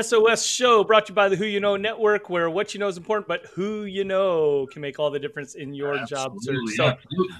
SOS show brought to you by the Who You Know Network, where what you know is important, but who you know can make all the difference in your Absolutely. job search.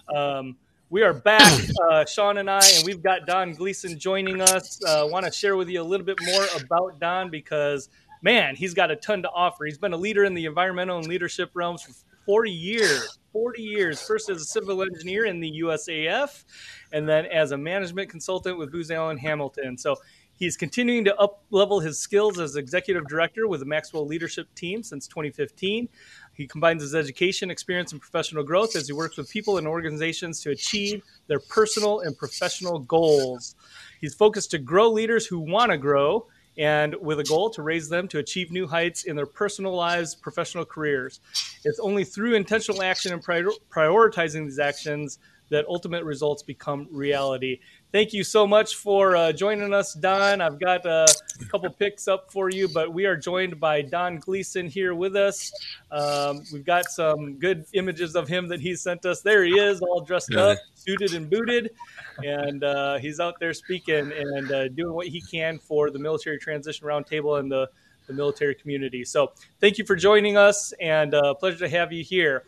So, um, we are back, uh, Sean and I, and we've got Don Gleason joining us. Uh, Want to share with you a little bit more about Don because, man, he's got a ton to offer. He's been a leader in the environmental and leadership realms for 40 years. 40 years, first as a civil engineer in the USAF, and then as a management consultant with Booz Allen Hamilton. So he's continuing to up level his skills as executive director with the Maxwell leadership team since 2015. He combines his education, experience, and professional growth as he works with people and organizations to achieve their personal and professional goals. He's focused to grow leaders who want to grow and with a goal to raise them to achieve new heights in their personal lives, professional careers. It's only through intentional action and prior- prioritizing these actions that ultimate results become reality. Thank you so much for uh, joining us, Don. I've got uh, a couple picks up for you, but we are joined by Don Gleason here with us. Um, we've got some good images of him that he sent us. There he is, all dressed up, suited and booted, and uh, he's out there speaking and uh, doing what he can for the Military Transition Roundtable and the, the military community. So, thank you for joining us, and uh, pleasure to have you here.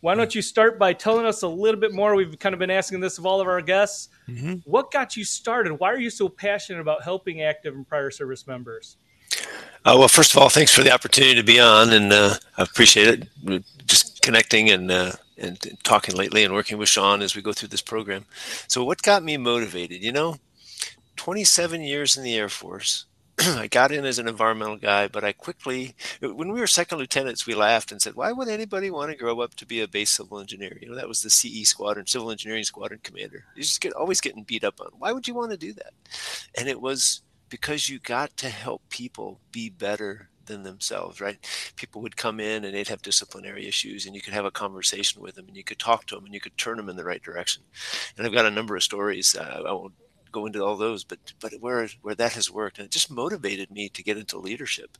Why don't you start by telling us a little bit more? We've kind of been asking this of all of our guests. Mm-hmm. What got you started? Why are you so passionate about helping active and prior service members? Uh, well, first of all, thanks for the opportunity to be on, and uh, I appreciate it. Just connecting and, uh, and talking lately, and working with Sean as we go through this program. So, what got me motivated? You know, 27 years in the Air Force, I got in as an environmental guy, but I quickly, when we were second lieutenants, we laughed and said, "Why would anybody want to grow up to be a base civil engineer?" You know, that was the CE squadron, civil engineering squadron commander. You just get always getting beat up on. Why would you want to do that? And it was because you got to help people be better than themselves, right? People would come in and they'd have disciplinary issues, and you could have a conversation with them, and you could talk to them, and you could turn them in the right direction. And I've got a number of stories. Uh, I won't go into all those, but but where where that has worked, and it just motivated me to get into leadership.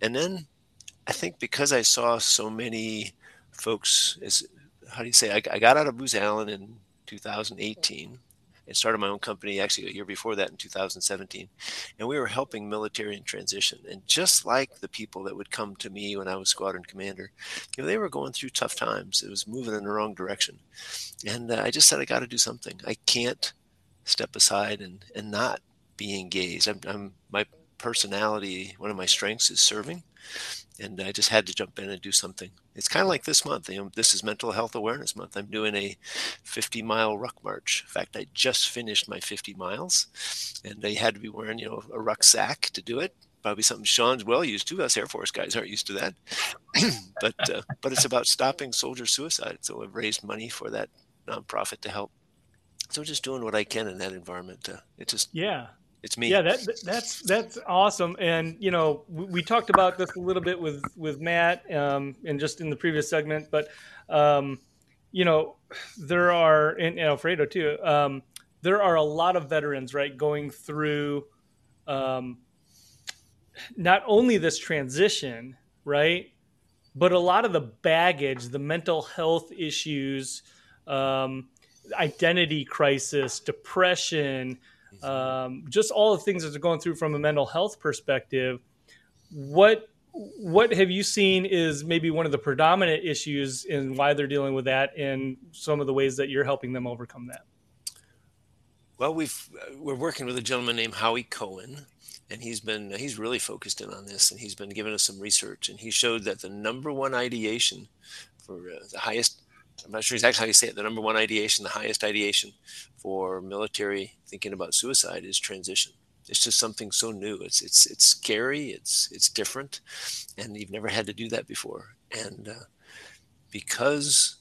And then I think because I saw so many folks, as how do you say, I, I got out of Booz Allen in 2018 and started my own company actually a year before that in 2017 and we were helping military in transition. And just like the people that would come to me when i was squadron commander you know they were going through tough times. It was moving in the wrong direction. And uh, i just said i got to do something. I can't step aside and and not be engaged. I'm, I'm my personality. One of my strengths is serving, and I just had to jump in and do something. It's kind of like this month. You know, this is Mental Health Awareness Month. I'm doing a 50 mile ruck march. In fact, I just finished my 50 miles, and I had to be wearing you know a rucksack to do it. Probably something Sean's well used to. Us Air Force guys aren't used to that, but uh, but it's about stopping soldier suicide. So I've raised money for that nonprofit to help so just doing what I can in that environment. Uh, it just yeah, it's me. Yeah, that, that's that's awesome. And you know, we, we, talked about this a little bit with with Matt, um, and just in the previous segment, but um, you know, there are and, and Alfredo too. Um, there are a lot of veterans, right, going through um, not only this transition, right, but a lot of the baggage, the mental health issues. Um, identity crisis, depression, um, just all the things that are going through from a mental health perspective. What what have you seen is maybe one of the predominant issues in why they're dealing with that, and some of the ways that you're helping them overcome that? Well, we've we're working with a gentleman named Howie Cohen, and he's been he's really focused in on this, and he's been giving us some research, and he showed that the number one ideation for uh, the highest I'm not sure exactly how you say it. The number one ideation, the highest ideation for military thinking about suicide is transition. It's just something so new. It's it's it's scary. It's it's different, and you've never had to do that before. And uh, because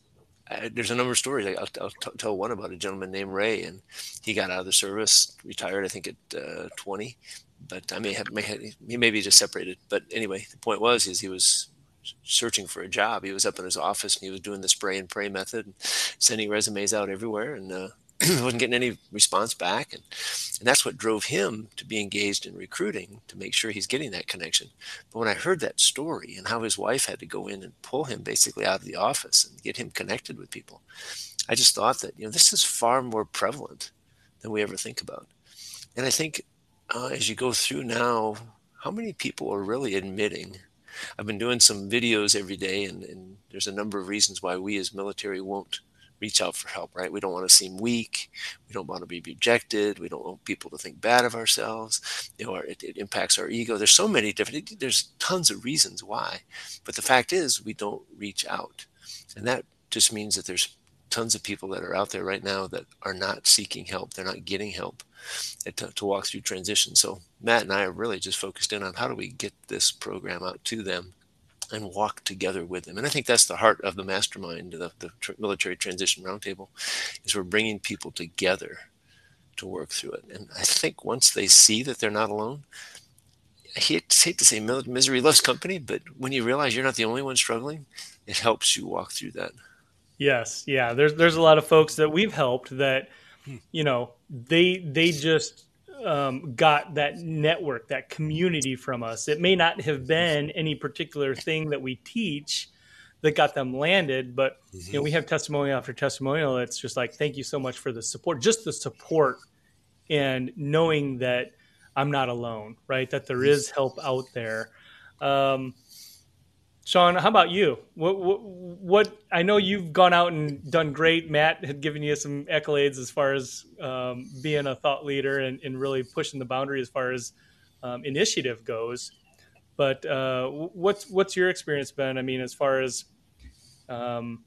there's a number of stories. I'll, I'll t- tell one about a gentleman named Ray, and he got out of the service, retired, I think at uh, 20. But I may have, may have, he may be just separated. But anyway, the point was, is he was searching for a job. He was up in his office and he was doing the spray and pray method, sending resumes out everywhere, and uh, wasn't getting any response back. And, and that's what drove him to be engaged in recruiting to make sure he's getting that connection. But when I heard that story and how his wife had to go in and pull him basically out of the office and get him connected with people, I just thought that you know this is far more prevalent than we ever think about. And I think uh, as you go through now, how many people are really admitting? I've been doing some videos every day, and, and there's a number of reasons why we as military won't reach out for help, right? We don't want to seem weak. We don't want to be rejected. We don't want people to think bad of ourselves. You know, it, it, impacts our ego. There's so many different, there's tons of reasons why. But the fact is, we don't reach out. And that just means that there's tons of people that are out there right now that are not seeking help. They're not getting help uh, to, to walk through transition. So Matt and I are really just focused in on how do we get this program out to them and walk together with them. And I think that's the heart of the mastermind, the, the military transition roundtable, is we're bringing people together to work through it. And I think once they see that they're not alone, I hate, hate to say misery loves company, but when you realize you're not the only one struggling, it helps you walk through that. Yes, yeah. There's there's a lot of folks that we've helped that, hmm. you know, they they just um, got that network, that community from us. It may not have been any particular thing that we teach that got them landed, but mm-hmm. you know, we have testimonial after testimonial. It's just like, thank you so much for the support, just the support, and knowing that I'm not alone, right? That there is help out there. Um, Sean, how about you? What, what, what, I know you've gone out and done great. Matt had given you some accolades as far as um, being a thought leader and, and, really pushing the boundary as far as um, initiative goes. But uh, what's what's your experience been? I mean, as far as um,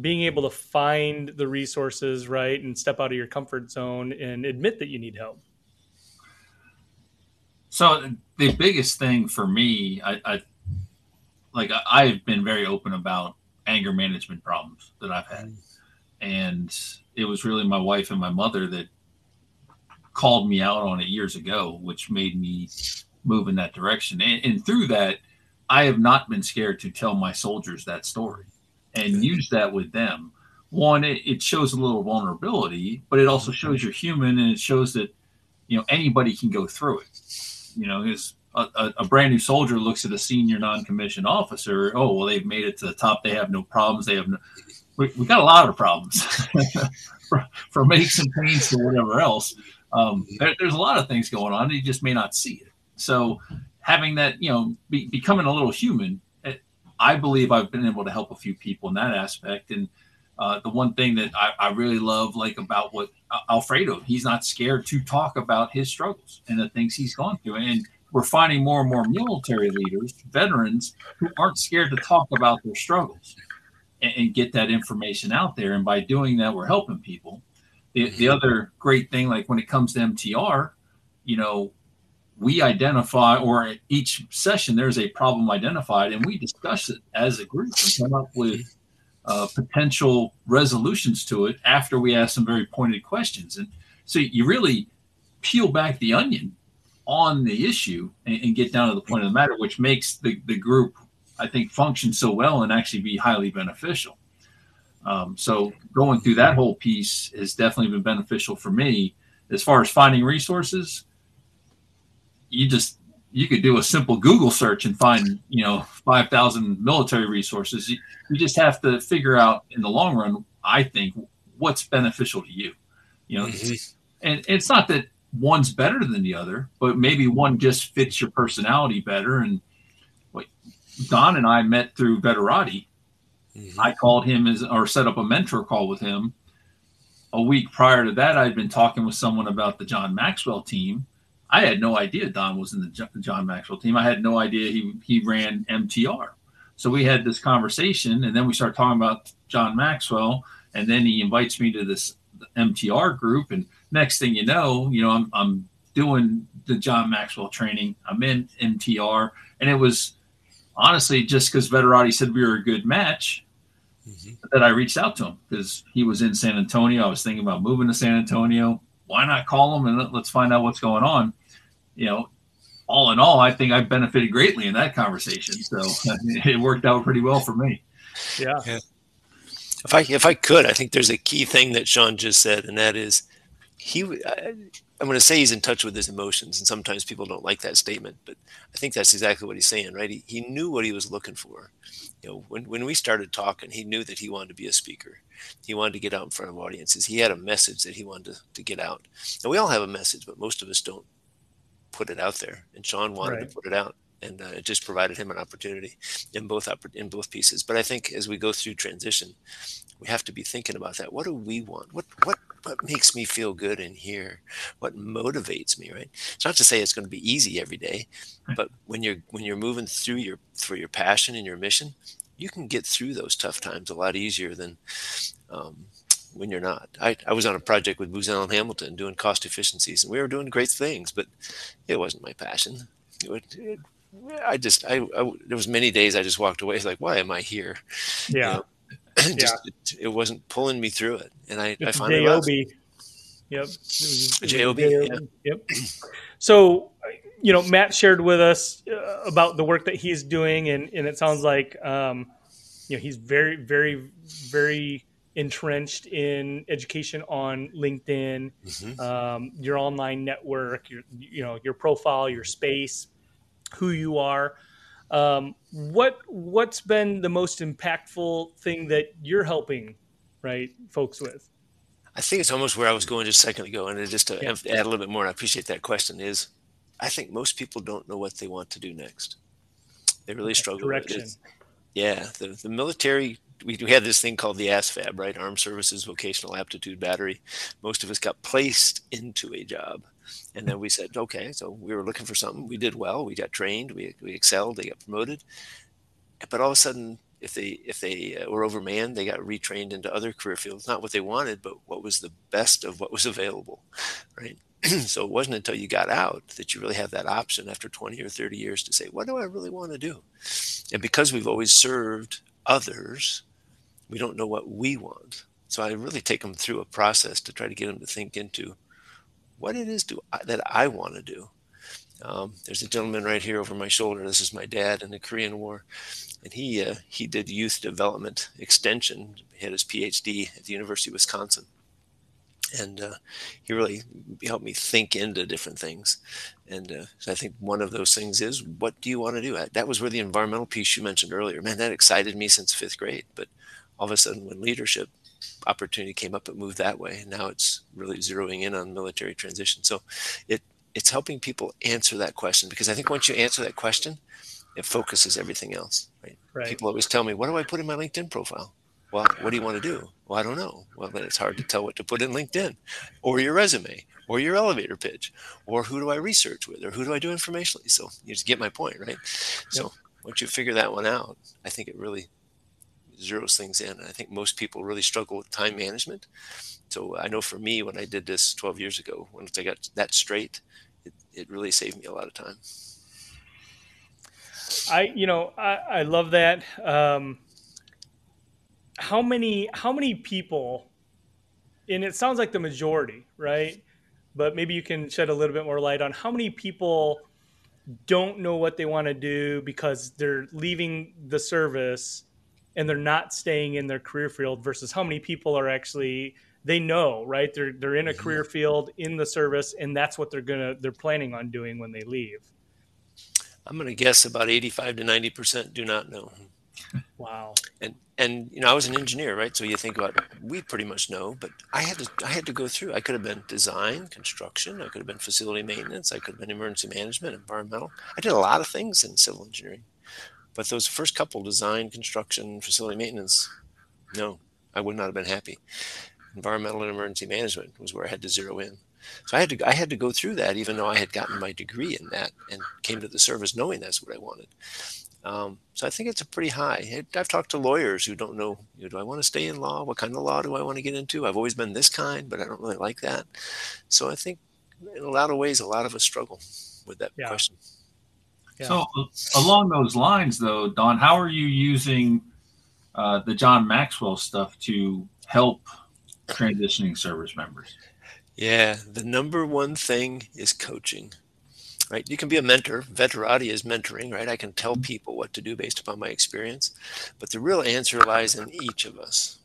being able to find the resources, right, and step out of your comfort zone and admit that you need help. So the biggest thing for me, I, I like I, have been very open about anger management problems that I've had, and it was really my wife and my mother that called me out on it years ago, which made me move in that direction. And, and through that, I have not been scared to tell my soldiers that story and use that with them. One, it, it shows a little vulnerability, but it also mm-hmm. shows you're human, and it shows that you know anybody can go through it. You know, because a, a, brand new soldier looks at a senior non-commissioned officer. Oh, well, they've made it to the top. They have no problems. They have no. We, we got a lot of problems, from aches and pains to whatever else. Um, there, there's a lot of things going on. You just may not see it. So, having that, you know, be, becoming a little human, eh, I believe I've been able to help a few people in that aspect. And uh, the one thing that I, I, really love, like about what uh, Alfredo, he's not scared to talk about his struggles and the things he's gone through. And we're finding more and more military leaders, veterans, who aren't scared to talk about their struggles and, and get that information out there. And by doing that, we're helping people. The, the mm-hmm. other great thing, like when it comes to MTR, you know, we identify, or at each session, there's a problem identified, and we discuss it as a group and come up with uh, potential resolutions to it after we ask some very pointed questions. And so you really peel back the onion on the issue and, and, get down to the point of the matter, which makes the, the group, I think, function so well and actually be highly beneficial. Um, so going through that whole piece has definitely been beneficial for me. As far as finding resources, you just you could do a simple Google search and find you know five thousand military resources. You, you just have to figure out in the long run. I think what's beneficial to you. You know, mm-hmm. and it's not that one's better than the other, but maybe one just fits your personality better. And what Don and I met through Veterati. Mm-hmm. I called him as or set up a mentor call with him. A week prior to that, I'd been talking with someone about the John Maxwell team. I had no idea Don was in the John Maxwell team. I had no idea he he ran MTR. So we had this conversation, and then we started talking about John Maxwell, and then he invites me to this MTR group, and next thing you know, you know, I'm, I'm doing the John Maxwell training. I'm in MTR, and it was honestly just because Veterati said we were a good match mm-hmm. that I reached out to him because he was in San Antonio. I was thinking about moving to San Antonio. Why not call him and let's find out what's going on? You know, all in all, I think I benefited greatly in that conversation. So it worked out pretty well for me. Yeah. yeah. If I if I could, I think there's a key thing that Sean just said, and that is he i'm going to say he's in touch with his emotions and sometimes people don't like that statement but i think that's exactly what he's saying right he, he knew what he was looking for you know when, when we started talking he knew that he wanted to be a speaker he wanted to get out in front of audiences he had a message that he wanted to, to get out and we all have a message but most of us don't put it out there, and Sean wanted right. to put it out, and uh, it just provided him an opportunity in both in both pieces. But I think as we go through transition, we have to be thinking about that. What do we want? What what what makes me feel good in here? What motivates me? Right? It's not to say it's going to be easy every day, but when you're when you're moving through your for your passion and your mission, you can get through those tough times a lot easier than um, when you're not. I, I was on a project with Booz Allen Hamilton doing cost efficiencies, and we were doing great things, but it wasn't my passion. It, it, I just, I, I, there was many days I just walked away it's like, why am I here? Yeah. You know, just, yeah. It, it, wasn't pulling me through it. And I, I finally J-O-B. Yep. J-O-B. Yeah. Yep. So, you know, Matt shared with us uh, about the work that he's doing, and, and it sounds like, um, you know, he's very, very, very entrenched in education on LinkedIn, mm-hmm. um, your online network, your, you know, your profile, your space, who you are. Um, what what's been the most impactful thing that you're helping, right, folks with? I think it's almost where I was going just a second ago, and just to yeah. add a little bit more, and I appreciate that question. Is I think most people don't know what they want to do next. They really struggle Direction. Yeah, the, the military. We, we had this thing called the ASVAB, right? Armed Services Vocational Aptitude Battery. Most of us got placed into a job, and then we said, okay. So we were looking for something. We did well. We got trained. We we excelled. They got promoted. But all of a sudden, if they if they uh, were overmanned, they got retrained into other career fields. Not what they wanted, but what was the best of what was available, right? so it wasn't until you got out that you really have that option after 20 or 30 years to say, what do I really want to do? And because we've always served others, we don't know what we want. So I really take them through a process to try to get them to think into what it is do I, that I want to do. Um, there's a gentleman right here over my shoulder. This is my dad in the Korean War, and he uh, he did youth development extension. He had his PhD at the University of Wisconsin, and uh, he really helped me think into different things. And uh, so I think one of those things is, what do you want to do? That was where the environmental piece you mentioned earlier, man, that excited me since fifth grade. But all of a sudden, when leadership opportunity came up, it moved that way. And now it's really zeroing in on military transition. So it it's helping people answer that question because I think once you answer that question, it focuses everything else. Right? right. People always tell me, "What do I put in my LinkedIn profile?" Well, what do you want to do? Well, I don't know. Well, then it's hard to tell what to put in LinkedIn or your resume or your elevator pitch or who do I research with or who do I do informationally. So you just get my point, right? So once you figure that one out, I think it really zeroes things in. And I think most people really struggle with time management. So I know for me, when I did this 12 years ago, once I got that straight, it, it really saved me a lot of time. I, you know, I, I love that. Um, how many how many people and it sounds like the majority right but maybe you can shed a little bit more light on how many people don't know what they want to do because they're leaving the service and they're not staying in their career field versus how many people are actually they know right they're they're in a mm-hmm. career field in the service and that's what they're gonna they're planning on doing when they leave i'm gonna guess about 85 to 90 percent do not know Wow. And and you know, I was an engineer, right? So you think about we pretty much know, but I had to I had to go through. I could have been design, construction, I could have been facility maintenance, I could have been emergency management, environmental. I did a lot of things in civil engineering. But those first couple design, construction, facility maintenance, no, I would not have been happy. Environmental and emergency management was where I had to zero in. So I had to I had to go through that, even though I had gotten my degree in that and came to the service knowing that's what I wanted. Um, so I think it's a pretty high. I've talked to lawyers who don't know, you know, do I want to stay in law? What kind of law do I want to get into? I've always been this kind, but I don't really like that. So I think in a lot of ways, a lot of us struggle with that yeah. question. Yeah. So along those lines, though, Don, how are you using uh, the John Maxwell stuff to help transitioning service members? Yeah, the number one thing is coaching right? You can be a mentor. Veterati is mentoring, right? I can tell mm-hmm. people what to do based upon my experience, but the real answer lies in each of us.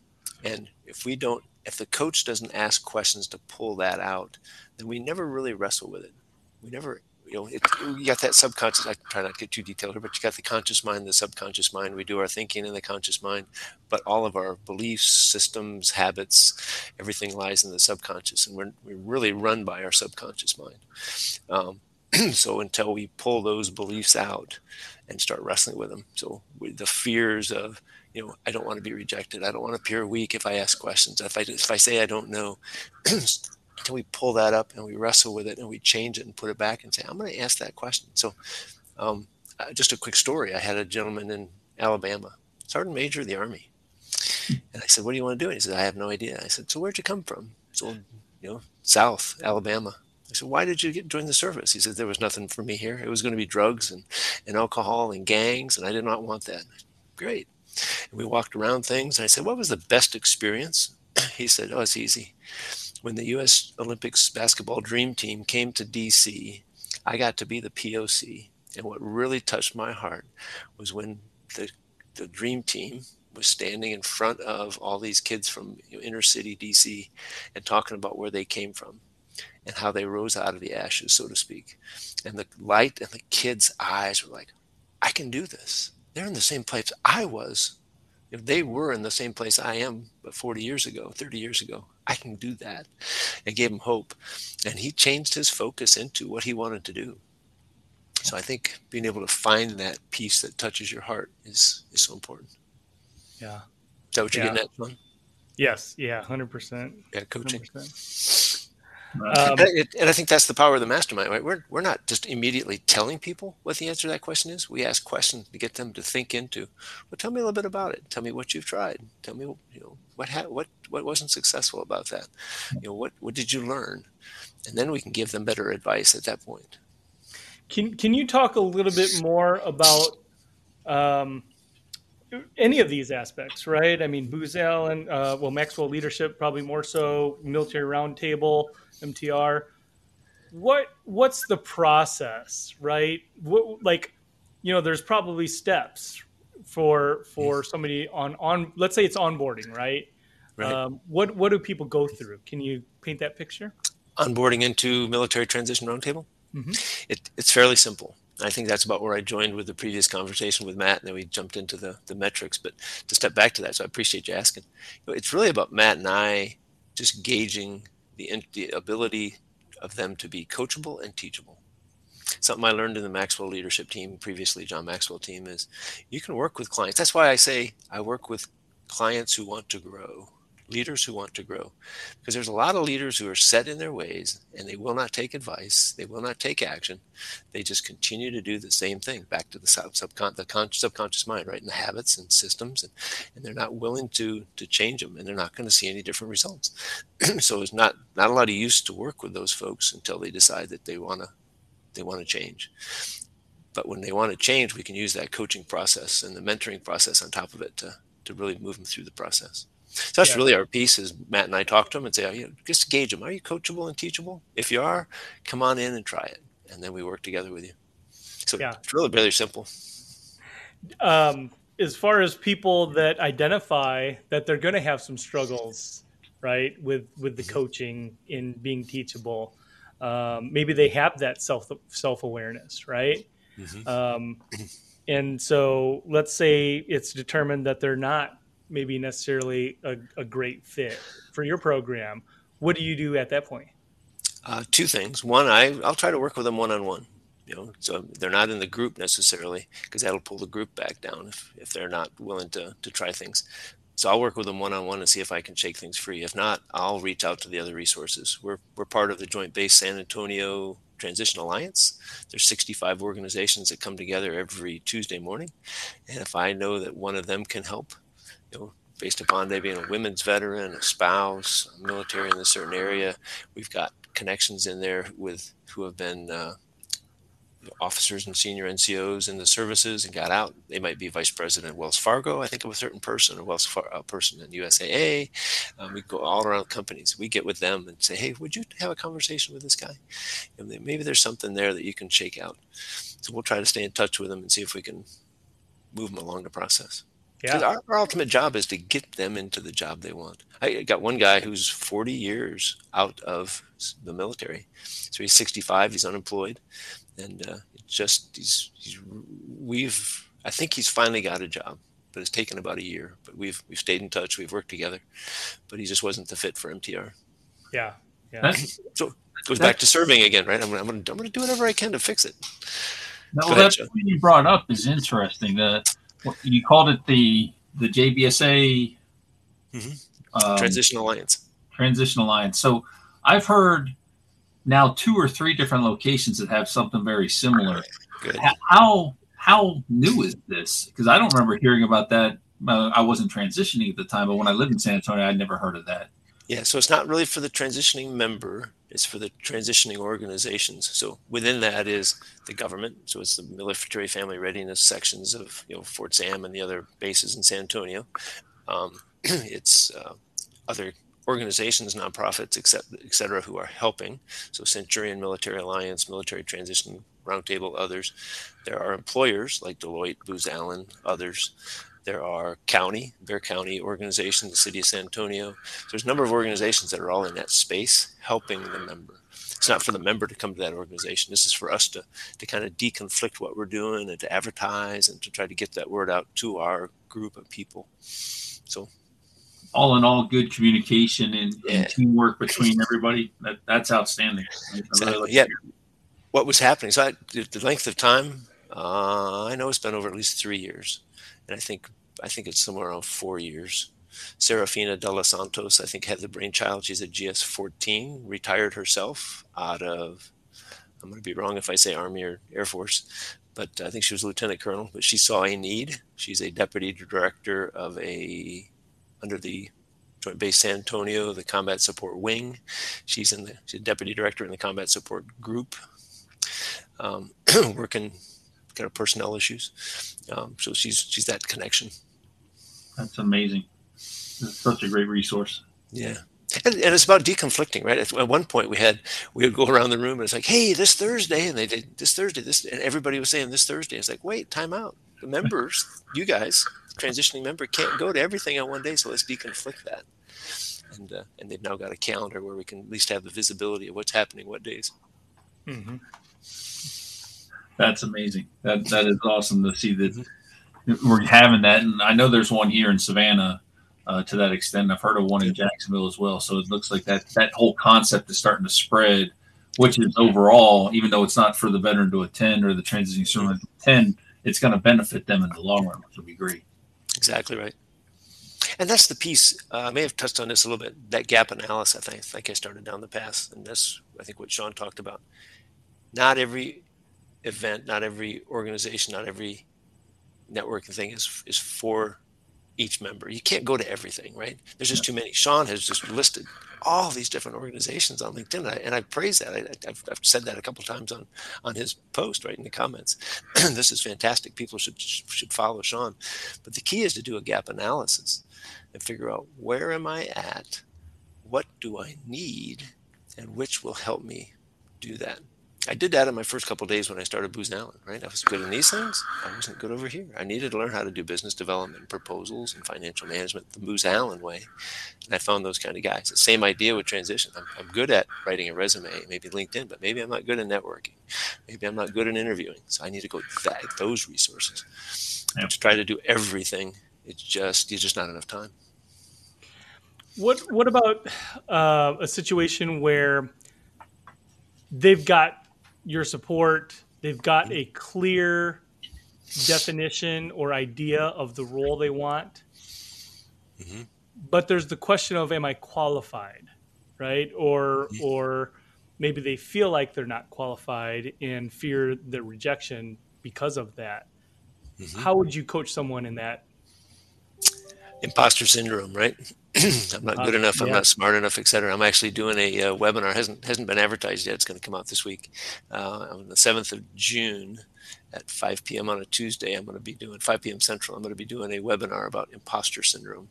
And if we don't, if the coach doesn't ask questions to pull that out, then we never really wrestle with it. We never, you know, it, you got that subconscious. I try not to get too detailed here, but you got the conscious mind, the subconscious mind. We do our thinking in the conscious mind, but all of our beliefs, systems, habits, everything lies in the subconscious, and we're, we're really run by our subconscious mind. Um, so until we pull those beliefs out and start wrestling with them, so the fears of you know, I don't want to be rejected. I don't want to appear weak if I ask questions. If I if I say I don't know, until we pull that up and we wrestle with it and we change it and put it back and say, I'm going to ask that question. So, um, uh, just a quick story. I had a gentleman in Alabama, sergeant major of the army, and I said, "What do you want to do?" And he said, "I have no idea." I said, "So where'd you come from?" So, you know, South Alabama. I said, "Why did you get join the service?" He said, "There was nothing for me here. It was going to be drugs and, and alcohol and gangs, and I did not want that." Great. And we walked around things. And I said, What was the best experience? He said, Oh, it's easy. When the U.S. Olympics basketball dream team came to D.C., I got to be the POC. And what really touched my heart was when the, the dream team was standing in front of all these kids from inner city DC and talking about where they came from and how they rose out of the ashes, so to speak. And the light and the kids' eyes were like, I can do this they're in the same place I was. If they were in the same place I am, but 40 years ago, 30 years ago, I can do that. It gave him hope. And he changed his focus into what he wanted to do. So I think being able to find that piece that touches your heart is is so important. Yeah. Is that what you're yeah. getting at, John? Yes. Yeah. Hundred percent. Yeah. Coaching. 100%. Um, and I think that's the power of the mastermind, right? We're, we're not just immediately telling people what the answer to that question is. We ask questions to get them to think into, well, tell me a little bit about it. Tell me what you've tried. Tell me, you know, what, ha- what, what wasn't successful about that? You know, what, what did you learn? And then we can give them better advice at that point. Can, can you talk a little bit more about, um, any of these aspects, right? I mean, Booz Allen, uh, well, Maxwell Leadership, probably more so, Military Roundtable, MTR. What what's the process, right? What like, you know, there's probably steps for for somebody on on let's say it's onboarding, right? Right. Um, what what do people go through? Can you paint that picture? Onboarding into Military Transition Roundtable. Mm-hmm. It, it's fairly simple. I think that's about where I joined with the previous conversation with Matt, and then we jumped into the the metrics. But to step back to that, so I appreciate you asking. It's really about Matt and I just gauging the, the ability of them to be coachable and teachable. Something I learned in the Maxwell leadership team, previously John Maxwell team, is you can work with clients. That's why I say I work with clients who want to grow leaders who want to grow. Because there's a lot of leaders who are set in their ways and they will not take advice, they will not take action. They just continue to do the same thing back to the, subcon- the con- subconscious mind, right? And the habits and systems. And, and they're not willing to, to change them and they're not going to see any different results. so it's not, not a lot of use to work with those folks until they decide that they want to they want to change but when they want to change we can use that coaching process and the mentoring process on top of it to, to really move them through the process so that's yeah. really our piece is Matt and I talk to them and say, you know, just gauge them. Are you coachable and teachable? If you are, come on in and try it. And then we work together with you. So yeah. it's really, really simple. Um, as far as people that identify that they're going to have some struggles, right, with, with the mm-hmm. coaching in being teachable, um, maybe they have that self self awareness, right? Mm-hmm. Um, and so let's say it's determined that they're not maybe necessarily a, a great fit for your program, what do you do at that point? Uh, two things. One, I I'll try to work with them one on one. You know, so they're not in the group necessarily because that'll pull the group back down if, if they're not willing to to try things. So I'll work with them one on one and see if I can shake things free. If not, I'll reach out to the other resources. We're we're part of the Joint Base San Antonio Transition Alliance. There's 65 organizations that come together every Tuesday morning, and if I know that one of them can help, know, based upon they being a women's veteran, a spouse, a military in a certain area. We've got connections in there with who have been uh, officers and senior NCOs in the services and got out. They might be vice president at Wells Fargo, I think of a certain person, or Wells Fargo person in USAA. Um, we go all around companies. We get with them and say, hey, would you have a conversation with this guy? And maybe there's something there that you can shake out. So we'll try to stay in touch with them and see if we can move them along the process. Yeah. Our, our, ultimate job is to get them into the job they want. I got one guy who's 40 years out of the military. So he's 65, he's unemployed. And uh, just, he's, he's, we've, I think he's finally got a job, but it's taken about a year. But we've, we've stayed in touch, we've worked together, but he just wasn't the fit for MTR. Yeah. Yeah. so it goes back to serving again, right? I'm, I'm going to I'm going to do whatever I can to fix it. No, well, that point you brought up is interesting. The you called it the the JBSA mm-hmm. um, Transition Alliance. Transition Alliance. So I've heard now two or three different locations that have something very similar. Good. How how new is this? Because I don't remember hearing about that. Uh, I wasn't transitioning at the time, but when I lived in San Antonio, I'd never heard of that. Yeah, so it's not really for the transitioning member; it's for the transitioning organizations. So within that is the government. So it's the military family readiness sections of you know Fort Sam and the other bases in San Antonio. Um, it's uh, other organizations, nonprofits, et cetera, who are helping. So Centurion Military Alliance, Military Transition Roundtable, others. There are employers like Deloitte, Booz Allen, others. There are county, Bexar County organizations, the city of San Antonio. So there's a number of organizations that are all in that space helping the member. It's not for the member to come to that organization. This is for us to, to kind of deconflict what we're doing and to advertise and to try to get that word out to our group of people. So all in all, good communication and, yeah. and teamwork between everybody. That, that's outstanding. Yeah. What was happening? So I, the length of time, uh, I know it's been over at least three years, and I think I think it's somewhere around four years. Serafina de los Santos, I think, had the brainchild. She's a GS 14, retired herself out of, I'm going to be wrong if I say Army or Air Force, but I think she was a Lieutenant Colonel. But she saw a need. She's a deputy director of a, under the Joint Base San Antonio, the Combat Support Wing. She's in the, she's a deputy director in the Combat Support Group, um, working kind of personnel issues. Um, so she's she's that connection. That's amazing. It's such a great resource. Yeah. And, and, it's about deconflicting, right? At, at, one point, we had we would go around the room and it's like, "Hey, this Thursday," and they did this Thursday, this, and everybody was saying this Thursday. It's like, wait, time out. The members, you guys, transitioning member, can't go to everything on one day, so let's deconflict that. And uh, and they've now got a calendar where we can at least have the visibility of what's happening, what days. Mm-hmm. That's amazing. That that is awesome to see that mm-hmm. we're having that, and I know there's one here in Savannah uh, to that extent. I've heard of one in Jacksonville as well. So it looks like that that whole concept is starting to spread, which is overall, even though it's not for the veteran to attend or the transitioning servant to attend, it's going to benefit them in the long run, which will be great. Exactly right. And that's the piece. Uh, I may have touched on this a little bit. That gap analysis, I think, I think I started down the path, and that's I think what Sean talked about. Not every event, not every organization, not every networking thing is is for each member. You can't go to everything, right? There's just too many. Sean has just listed all these different organizations on LinkedIn, and I, and I praise that. I, have said that a couple times on on his post, right in the comments. this is fantastic. People should should follow Sean, but the key is to do a gap analysis and figure out where am I at, what do I need, and which will help me do that. I did that in my first couple days when I started Booz Allen, right? I was good in these things. I wasn't good over here. I needed to learn how to do business development proposals and financial management the Booz Allen way. And I found those kind of guys. The same idea with transition. I'm, I'm good at writing a resume, maybe LinkedIn, but maybe I'm not good at networking. Maybe I'm not good at interviewing. So I need to go that, those resources. To try to do everything, it's just, it's just not enough time. What, what about uh, a situation where they've got your support. They've got a clear definition or idea of the role they want. Mm-hmm. But there's the question of am I qualified, right? Or mm-hmm. or maybe they feel like they're not qualified and fear the rejection because of that. Mm-hmm. How would you coach someone in that? Imposter syndrome, right? I'm not good uh, enough. I'm not smart enough, etc. I'm actually doing a uh, webinar. hasn't hasn't been advertised yet. It's going to come out this week uh, on the 7th of June at 5 p.m. on a Tuesday. I'm going to be doing 5 p.m. Central. I'm going to be doing a webinar about imposter syndrome.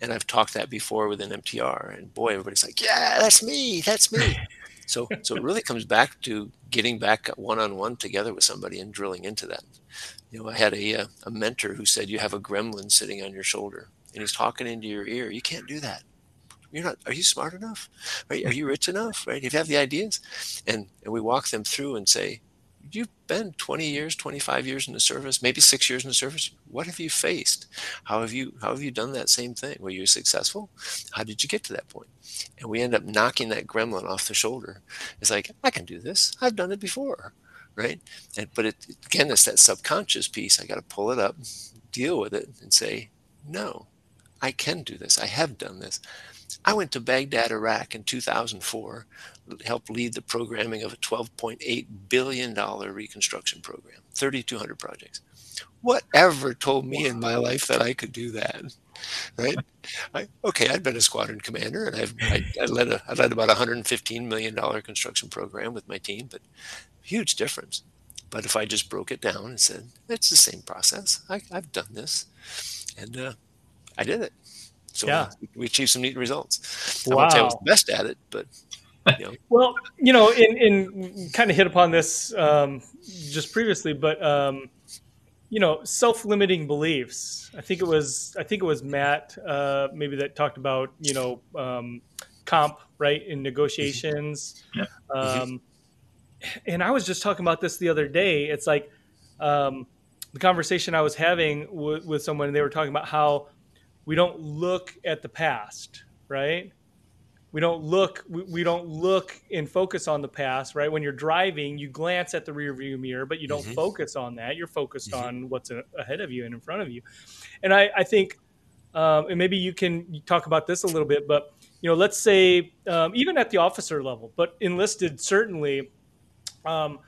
And I've talked that before with an MTR, and boy, everybody's like, "Yeah, that's me. That's me." so, so it really comes back to getting back one on one together with somebody and drilling into that. You know, I had a, uh, a mentor who said, "You have a gremlin sitting on your shoulder." And he's talking into your ear. You can't do that. You're not. Are you smart enough? Are, are you rich enough? Right? If you have the ideas, and and we walk them through and say, you've been 20 years 25 years in the service maybe six years in the service what have you faced how have you how have you done that same thing were you successful how did you get to that point? point and we end up knocking that gremlin off the shoulder it's like i can do this i've done it before right and but it again it's that subconscious piece i got to pull it up deal with it and say no i can do this i have done this I went to Baghdad, Iraq in 2004, helped lead the programming of a $12.8 billion reconstruction program, 3,200 projects. Whatever told me in my life that I could do that? Right? I, okay, I'd been a squadron commander and I've I, I led a I led about a 115 million dollar construction program with my team, but huge difference. But if I just broke it down and said it's the same process, I, have done this, and uh, I did it. So yeah. we achieved some neat results. Wow. I won't say I was the best at it, but you know. well, you know, in, in kind of hit upon this um, just previously, but um, you know, self-limiting beliefs. I think it was I think it was Matt uh, maybe that talked about you know um, comp right in negotiations. Yeah. Um, and I was just talking about this the other day. It's like um, the conversation I was having w- with someone, and they were talking about how we don't look at the past, right? We don't look we, we don't look and focus on the past, right? When you're driving, you glance at the rear view mirror, but you don't mm-hmm. focus on that. You're focused mm-hmm. on what's ahead of you and in front of you. And I, I think, um, and maybe you can talk about this a little bit, but you know, let's say um, even at the officer level, but enlisted certainly, um,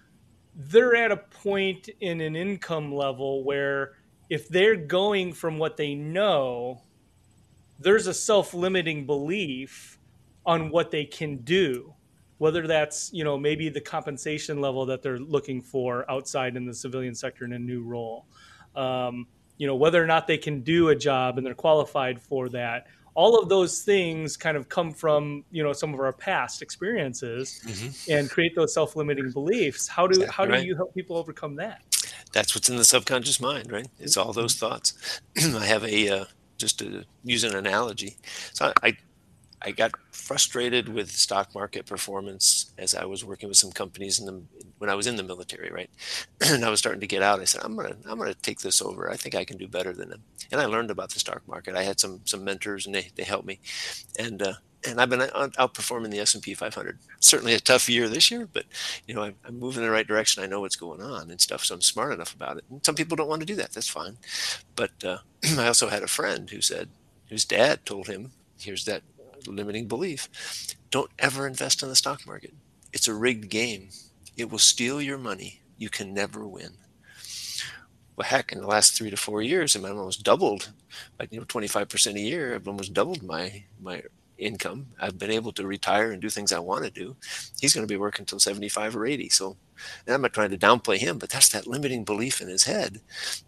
they're at a point in an income level where if they're going from what they know there's a self-limiting belief on what they can do whether that's you know maybe the compensation level that they're looking for outside in the civilian sector in a new role um, you know whether or not they can do a job and they're qualified for that all of those things kind of come from you know some of our past experiences mm-hmm. and create those self-limiting beliefs how do exactly how do right. you help people overcome that that's what's in the subconscious mind right it's all those mm-hmm. thoughts i have a uh, just to use an analogy. So I, I got frustrated with stock market performance as I was working with some companies in the when I was in the military, right? and I was starting to get out. I said, I'm gonna I'm gonna take this over. I think I can do better than them. And I learned about the stock market. I had some some mentors and they, they helped me. And uh, and I've been outperforming the S and P 500. Certainly a tough year this year, but you know I'm, I'm, moving in the right direction. I know what's going on and stuff, so I'm smart enough about it. And some people don't want to do that. That's fine. But uh, I also had a friend who said his dad told him, "Here's that limiting belief: don't ever invest in the stock market. It's a rigged game. It will steal your money. You can never win." Well, heck, in the last three to four years, I've almost doubled, like you know, 25% a year. I've almost doubled my my income. I've been able to retire and do things I want to do. He's going to be working until 75 or 80. So I'm not trying to downplay him, but that's that limiting belief in his head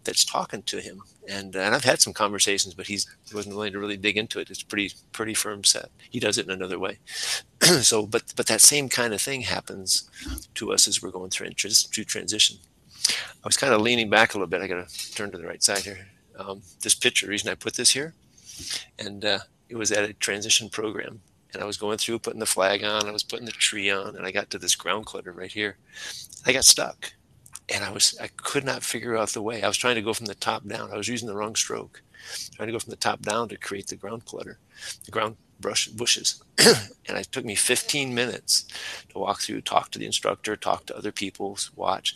that's talking to him. And, and I've had some conversations, but he's, he wasn't willing to really dig into it. It's pretty, pretty firm set. He does it in another way. so, but, but that same kind of thing happens to us as we're going through, through transition. I was kind of leaning back a little bit. I got to turn to the right side here. Um, this picture, the reason I put this here, and uh, it was at a transition program and I was going through putting the flag on, I was putting the tree on, and I got to this ground clutter right here. I got stuck, and I was I could not figure out the way. I was trying to go from the top down. I was using the wrong stroke, trying to go from the top down to create the ground clutter, the ground brush bushes. and it took me 15 minutes to walk through, talk to the instructor, talk to other people, watch.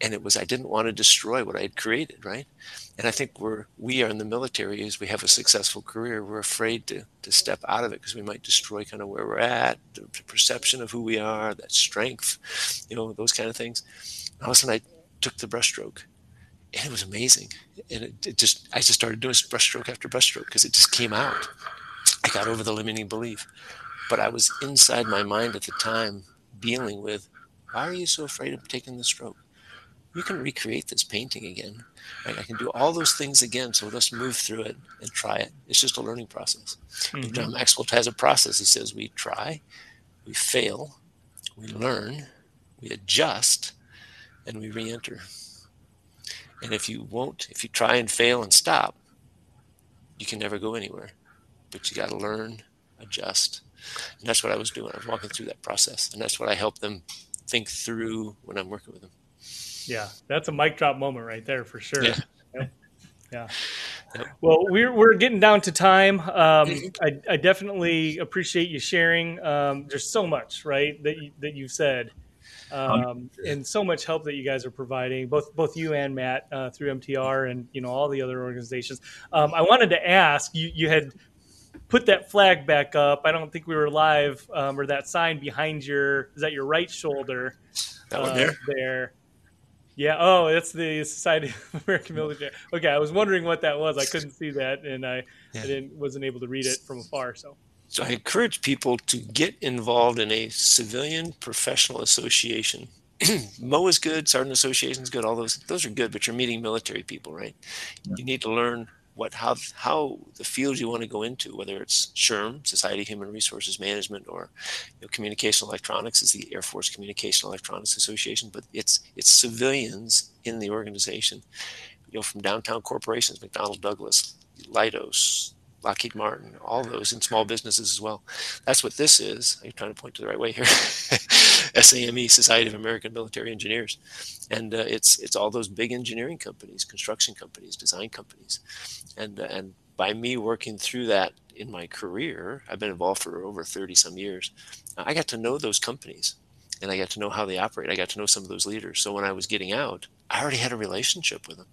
And it was I didn't want to destroy what I had created, right? And I think we're we are in the military as we have a successful career, we're afraid to to step out of it because we might destroy kind of where we're at, the perception of who we are, that strength, you know, those kind of things. And all of a sudden I took the brushstroke and it was amazing. And it, it just I just started doing brushstroke after brushstroke because it just came out. I got over the limiting belief. But I was inside my mind at the time dealing with why are you so afraid of taking the stroke? You can recreate this painting again. Right? I can do all those things again. So let's move through it and try it. It's just a learning process. Mm-hmm. John Maxwell has a process. He says we try, we fail, we learn, we adjust, and we re-enter. And if you won't, if you try and fail and stop, you can never go anywhere but you got to learn, adjust. And that's what I was doing. I was walking through that process. And that's what I help them think through when I'm working with them. Yeah, that's a mic drop moment right there for sure. Yeah. Yep. Yeah. Well, we're, we're getting down to time. Um, I, I definitely appreciate you sharing. Um, there's so much, right, that you, that you've said, um, and so much help that you guys are providing, both both you and Matt uh, through MTR and you know all the other organizations. Um, I wanted to ask you. You had put that flag back up. I don't think we were live, um, or that sign behind your is that your right shoulder? That one there. Uh, there. Yeah. Oh, it's the Society of American Military. Okay, I was wondering what that was. I couldn't see that, and I, Yeah. I didn't wasn't able to read it from afar. So So I encourage people to get involved in a civilian professional association. Mo is good, Sergeant Association is good. All those those are good, but you're meeting military people, right? You need to learn what how how the field you want to go into, whether it's SHRM, Society Human Resources Management, or you know, Communication Electronics is the Air Force Communication Electronics Association, but it's it's civilians in the organization. You know, from downtown corporations, McDonnell Douglas, Leidos, Lockheed Martin, all those in small businesses as well. That's what this is. I'm trying to point to the right way here. SAME, Society of American Military Engineers, and uh, it's it's all those big engineering companies, construction companies, design companies, and uh, and by me working through that in my career, I've been involved for over 30 some years. I got to know those companies, and I got to know how they operate. I got to know some of those leaders. So when I was getting out, I already had a relationship with them.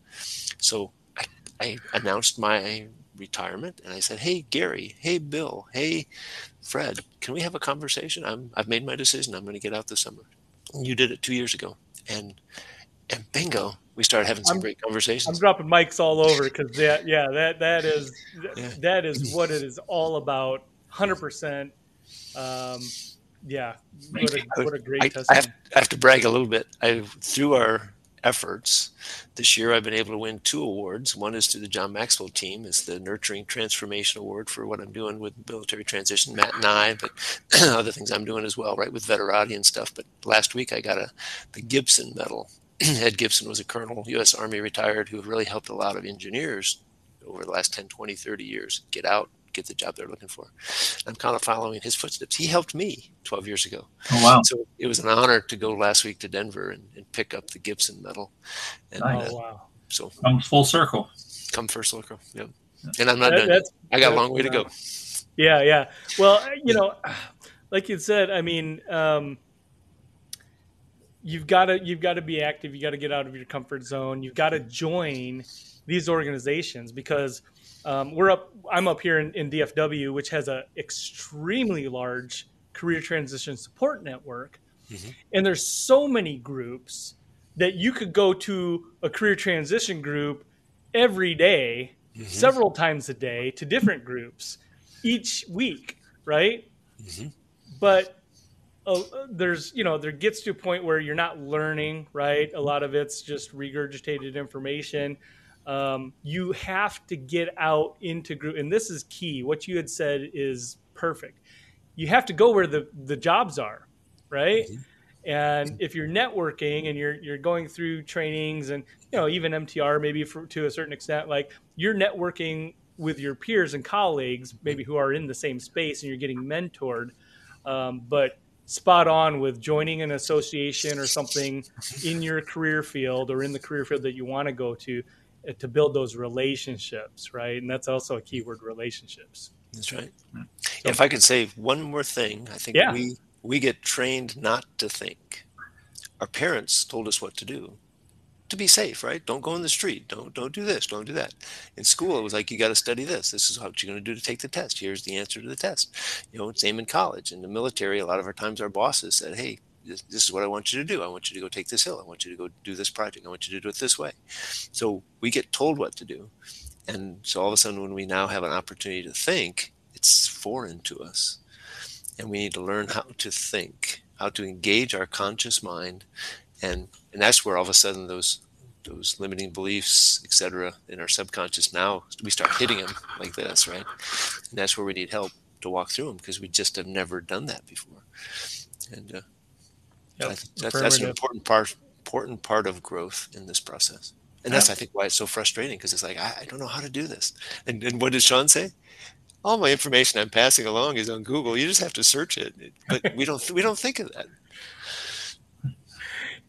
So I announced my retirement and I said, Hey, Gary, hey, Bill, hey, Fred, can we have a conversation? I'm, I've made my decision. I'm going to get out this summer. And you did it two years ago. And, and bingo, we started having some I'm- great conversations. I'm dropping mics all over because that yeah that that is Yeah. that is what it is all about. Hundred percent. Um, yeah. What a, what a great I, I, have, I have to brag a little bit. I, through our efforts this year, I've been able to win two awards. One is to the John Maxwell team, It's the Nurturing Transformation Award for what I'm doing with military transition, Matt and I, but other things I'm doing as well, right, with Veterati and stuff. But last week I got a the Gibson Medal. Ed Gibson was a colonel, U.S. Army retired, who really helped a lot of engineers over the last 10, 20, 30 years get out, get the job they're looking for. I'm kind of following his footsteps. He helped me 12 years ago. Oh wow! So it was an honor to go last week to Denver and, and pick up the Gibson medal. And Nice. uh, oh wow. so Comes full circle. come first circle. Yep. And I'm not That- done. that's I got a long way to go. Yeah, yeah. Well, you know, like you said, I mean, um, you've got to you've got to be active. You got to get out of your comfort zone. You've got to join these organizations because um, we're up. I'm up here in, in DFW, which has an extremely large career transition support network, Mhm. and there's so many groups that you could go to a career transition group every day Mhm. several times a day to different groups each week, right? Mhm. But uh, there's, you know, there gets to a point where you're not learning, right? A lot of it's just regurgitated information. Um, you have to get out into group, and this is key. What you had said is perfect. You have to go where the the jobs are, right? Mhm. And if you're networking and you're you're going through trainings and you know even MTR maybe for, to a certain extent, like you're networking with your peers and colleagues, maybe who are in the same space, and you're getting mentored. Um, but spot on with joining an association or something in your career field or in the career field that you want to go to to build those relationships, right? And that's also a keyword: relationships. That's right. Yeah. if I could say one more thing, I think Yeah. we we get trained not to think. Our parents told us what to do. To be safe, right? Don't go in the street. Don't don't do this. Don't do that. In school, it was like you got to study this. This is what you're going to do to take the test. Here's the answer to the test. You know, same in college. In the military, a lot of our times our bosses said, "Hey, this, this is what I want you to do. I want you to go take this hill. I want you to go do this project. I want you to do it this way." So we get told what to do, and so all of a sudden, when we now have an opportunity to think, it's foreign to us and we need to learn how to think how to engage our conscious mind and and that's where all of a sudden those those limiting beliefs etc in our subconscious now we start hitting them like this right and that's where we need help to walk through them because we just have never done that before and uh, Yep, I think that's, that's an important part important part of growth in this process and that's Yeah. i think why it's so frustrating because it's like I, I don't know how to do this and, and what did sean say all my information I'm passing along is on Google. You just have to search it, but we don't we don't think of that.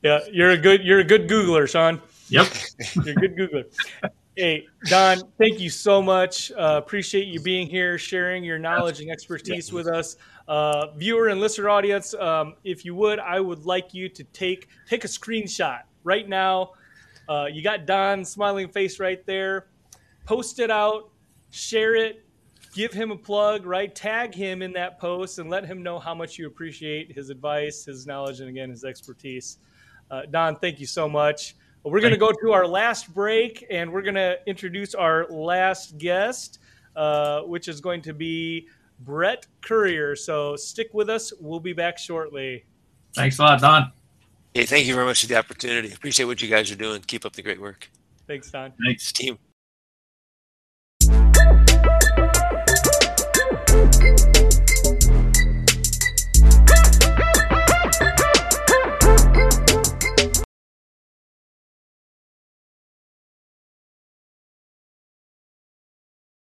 Yeah, you're a good you're a good Googler, Sean. Yep, you're a good Googler. Hey, Don, thank you so much. Uh, appreciate you being here, sharing your knowledge and expertise with us. Uh, viewer and listener audience, um, if you would, I would like you to take take a screenshot right now. Uh, you got Don's smiling face right there. Post it out, share it, give him a plug, right? Tag him in that post and let him know how much you appreciate his advice, his knowledge, and again, his expertise. Uh, Don, thank you so much. We're going to go to our last break and we're going to introduce our last guest, uh, which is going to be Brett Courier. So stick with us. We'll be back shortly. Thanks a lot, Don. Hey, thank you very much for the opportunity. Appreciate what you guys are doing. Keep up the great work. Thanks, Don. Thanks, team.